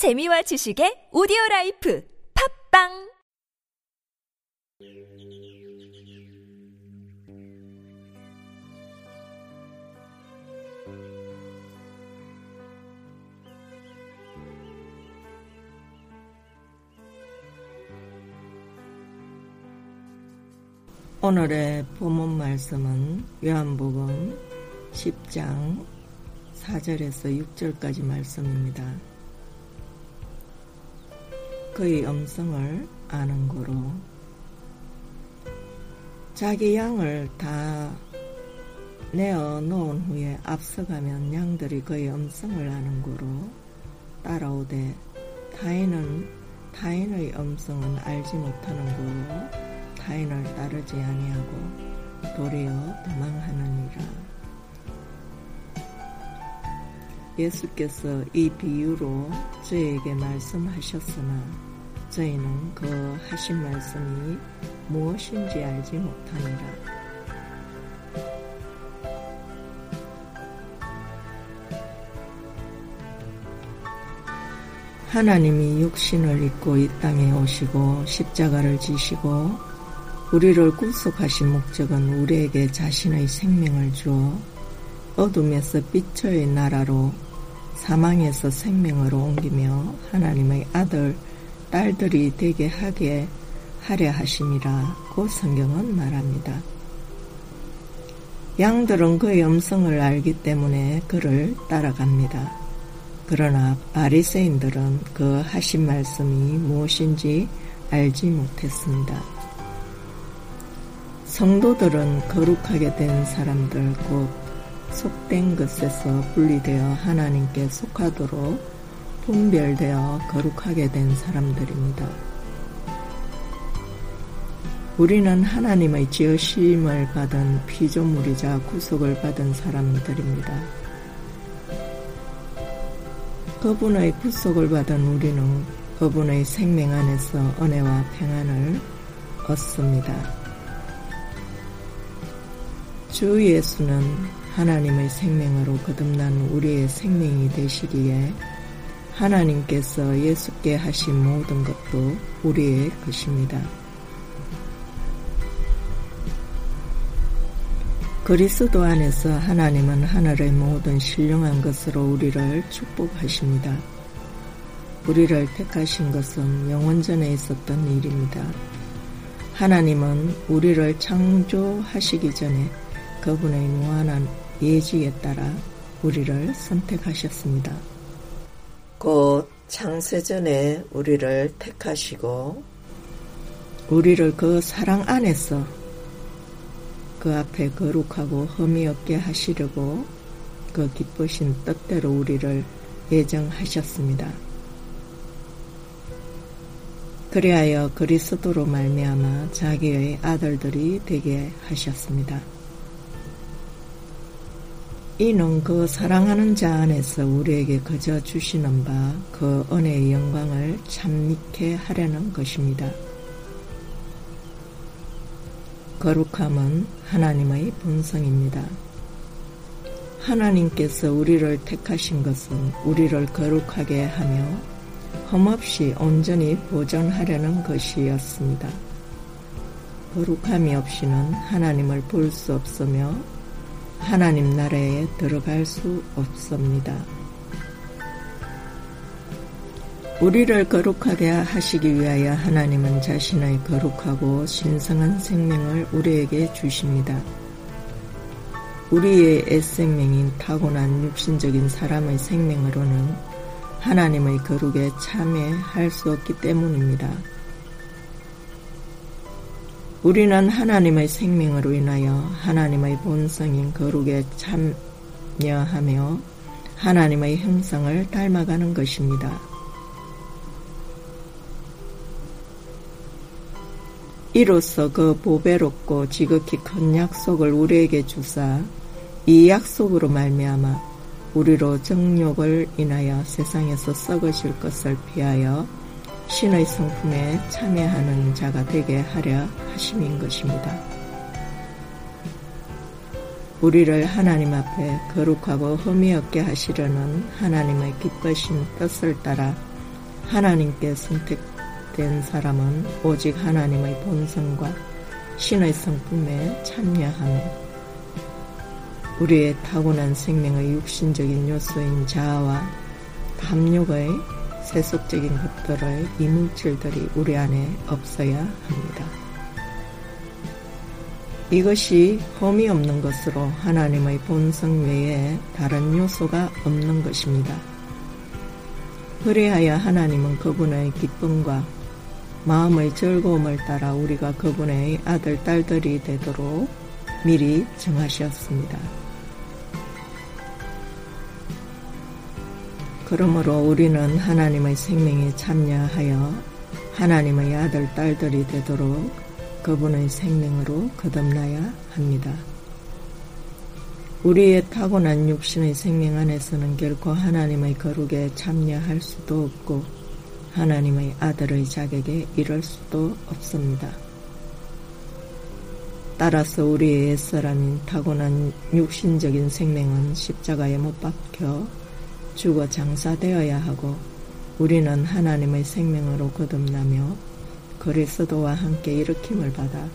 재미와 지식의 오디오 라이프 팝빵 오늘의 본문 말씀은 요한복음 10장 4절에서 6절까지 말씀입니다. 그의 음성을 아는 거로 자기 양을 다 내어 놓은 후에 앞서가면 양들이 그의 음성을 아는 거로 따라오되 타인은 타인의 음성은 알지 못하는 거로 타인을 따르지 아니하고 도리어 도망하느니라. 예수께서 이 비유로 저에게 말씀하셨으나 저희는 그 하신 말씀이 무엇인지 알지 못하니라. 하나님이 육신을 입고 이 땅에 오시고 십자가를 지시고 우리를 구속하신 목적은 우리에게 자신의 생명을 주어 어둠에서 빛의 나라로 사망에서 생명으로 옮기며 하나님의 아들, 딸들이 되게 하게 하려 하심이라 고 성경은 말합니다. 양들은 그의 음성을 알기 때문에 그를 따라갑니다. 그러나 바리새인들은 그 하신 말씀이 무엇인지 알지 못했습니다. 성도들은 거룩하게 된 사람들 곧 속된 것에서 분리되어 하나님께 속하도록 분별되어 거룩하게 된 사람들입니다. 우리는 하나님의 지으심을 받은 피조물이자 구속을 받은 사람들입니다. 그분의 구속을 받은 우리는 그분의 생명 안에서 은혜와 평안을 얻습니다. 주 예수는 하나님의 생명으로 거듭난 우리의 생명이 되시기에 하나님께서 예수께 하신 모든 것도 우리의 것입니다. 그리스도 안에서 하나님은 하늘의 모든 신령한 것으로 우리를 축복하십니다. 우리를 택하신 것은 영원전에 있었던 일입니다. 하나님은 우리를 창조하시기 전에 그분의 무한한 예지에 따라 우리를 선택하셨습니다. 곧 창세전에 우리를 택하시고 우리를 그 사랑 안에서 그 앞에 거룩하고 흠이 없게 하시려고 그 기쁘신 뜻대로 우리를 예정하셨습니다. 그리하여 그리스도로 말미암아 자기의 아들들이 되게 하셨습니다. 이는 그 사랑하는 자 안에서 우리에게 거저 주시는 바 그 은혜의 영광을 참밌게 하려는 것입니다. 거룩함은 하나님의 본성입니다. 하나님께서 우리를 택하신 것은 우리를 거룩하게 하며 험없이 온전히 보존하려는 것이었습니다. 거룩함이 없이는 하나님을 볼 수 없으며 하나님 나라에 들어갈 수 없습니다. 우리를 거룩하게 하시기 위하여 하나님은 자신의 거룩하고 신성한 생명을 우리에게 주십니다. 우리의 애생명인 타고난 육신적인 사람의 생명으로는 하나님의 거룩에 참여할 수 없기 때문입니다. 우리는 하나님의 생명으로 인하여 하나님의 본성인 거룩에 참여하며 하나님의 형상을 닮아가는 것입니다. 이로써 그 보배롭고 지극히 큰 약속을 우리에게 주사 이 약속으로 말미암아 우리로 정욕을 인하여 세상에서 썩어질 것을 피하여 신의 성품에 참여하는 자가 되게 하려 하심인 것입니다. 우리를 하나님 앞에 거룩하고 흠이 없게 하시려는 하나님의 기쁘신 뜻을 따라 하나님께 선택된 사람은 오직 하나님의 본성과 신의 성품에 참여하며 우리의 타고난 생명의 육신적인 요소인 자아와 담력의 세속적인 것들의 이물질들이 우리 안에 없어야 합니다. 이것이 험이 없는 것으로 하나님의 본성 외에 다른 요소가 없는 것입니다. 그리하여 하나님은 그분의 기쁨과 마음의 즐거움을 따라 우리가 그분의 아들, 딸들이 되도록 미리 정하셨습니다. 그러므로 우리는 하나님의 생명에 참여하여 하나님의 아들, 딸들이 되도록 그분의 생명으로 거듭나야 합니다. 우리의 타고난 육신의 생명 안에서는 결코 하나님의 거룩에 참여할 수도 없고 하나님의 아들의 자격에 이를 수도 없습니다. 따라서 우리의 옛사람인 타고난 육신적인 생명은 십자가에 못 박혀 죽어 장사되어야 하고 우리는 하나님의 생명으로 거듭나며 그리스도와 함께 일으킴을 받아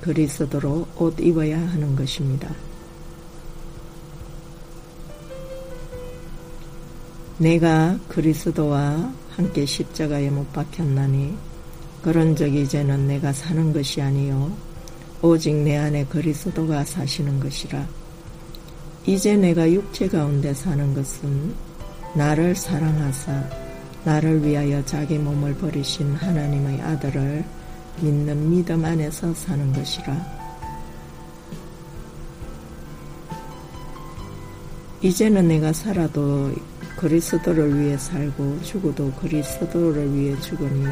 그리스도로 옷 입어야 하는 것입니다. 내가 그리스도와 함께 십자가에 못 박혔나니 그런적 이제는 내가 사는 것이 아니요 오직 내 안에 그리스도가 사시는 것이라 이제 내가 육체 가운데 사는 것은 나를 사랑하사 나를 위하여 자기 몸을 버리신 하나님의 아들을 믿는 믿음 안에서 사는 것이라. 이제는 내가 살아도 그리스도를 위해 살고 죽어도 그리스도를 위해 죽으니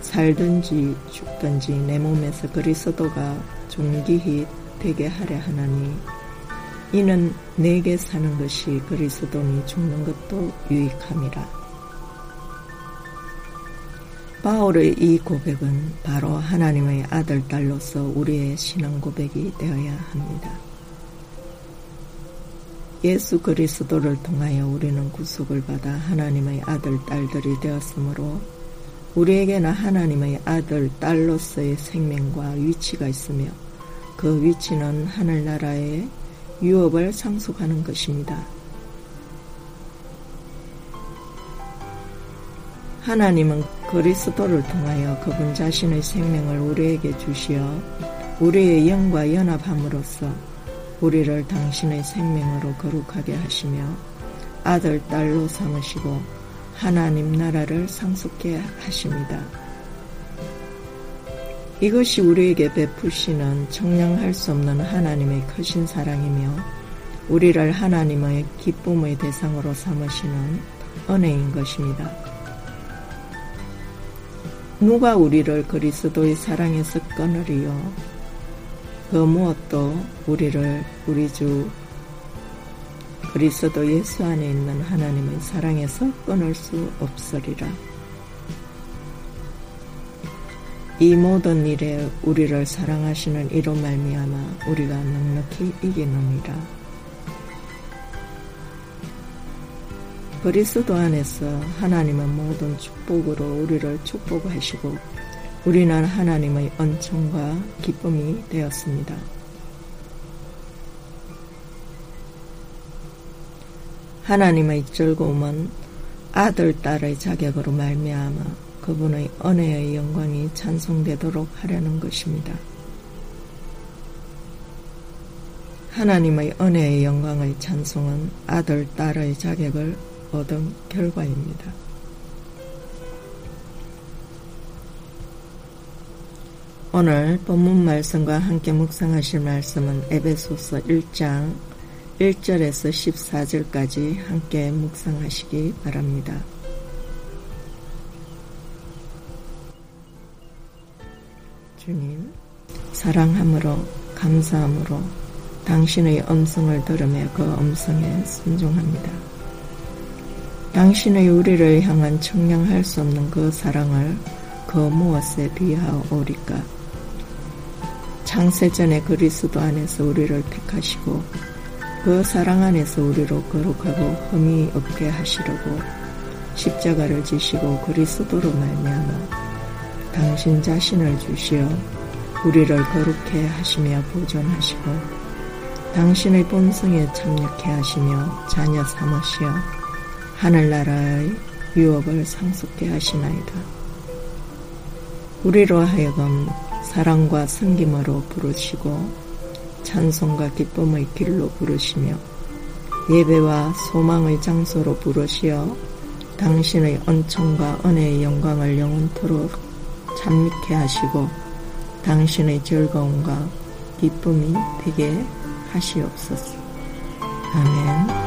살든지 죽든지 내 몸에서 그리스도가 존귀히 되게 하려 하나니 이는 내게 사는 것이 그리스도니 죽는 것도 유익함이라. 바울의 이 고백은 바로 하나님의 아들, 딸로서 우리의 신앙 고백이 되어야 합니다. 예수 그리스도를 통하여 우리는 구속을 받아 하나님의 아들, 딸들이 되었으므로 우리에게는 하나님의 아들, 딸로서의 생명과 위치가 있으며 그 위치는 하늘나라의 유업을 상속하는 것입니다. 하나님은 그리스도를 통하여 그분 자신의 생명을 우리에게 주시어 우리의 영과 연합함으로써 우리를 당신의 생명으로 거룩하게 하시며 아들, 딸로 삼으시고 하나님 나라를 상속케 하십니다. 이것이 우리에게 베푸시는 청량할 수 없는 하나님의 크신 사랑이며 우리를 하나님의 기쁨의 대상으로 삼으시는 은혜인 것입니다. 누가 우리를 그리스도의 사랑에서 끊으리요? 그 무엇도 우리를 우리 주 그리스도 예수 안에 있는 하나님의 사랑에서 끊을 수 없으리라. 이 모든 일에 우리를 사랑하시는 이로 말미암아 우리가 넉넉히 이기느니라. 그리스도 안에서 하나님은 모든 축복으로 우리를 축복하시고 우리는 하나님의恩寵과 기쁨이 되었습니다. 하나님의 즐거움은 아들, 딸의 자격으로 말미암아 그분의 은혜의 영광이 찬송되도록 하려는 것입니다. 하나님의 은혜의 영광의 찬송은 아들, 딸의 자격을 얻은 결과입니다. 오늘 본문 말씀과 함께 묵상하실 말씀은 에베소서 1장 1절에서 14절까지 함께 묵상하시기 바랍니다. 주님, 사랑함으로, 감사함으로 당신의 음성을 들으며 그 음성에 순종합니다. 당신의 우리를 향한 청량할 수 없는 그 사랑을 그 무엇에 비하오리까? 창세전에 그리스도 안에서 우리를 택하시고 그 사랑 안에서 우리로 거룩하고 흠이 없게 하시려고 십자가를 지시고 그리스도로 말미암아 당신 자신을 주시어 우리를 거룩해 하시며 보존하시고 당신의 본성에 참여케 하시며 자녀 삼으시어 하늘나라의 유업을 상속케 하시나이다. 우리로 하여금 사랑과 섬김으로 부르시고 찬송과 기쁨의 길로 부르시며 예배와 소망의 장소로 부르시어 당신의恩총과 은혜의 영광을 영원토록 찬미케 하시고 당신의 즐거움과 기쁨이 되게 하시옵소서. 아멘.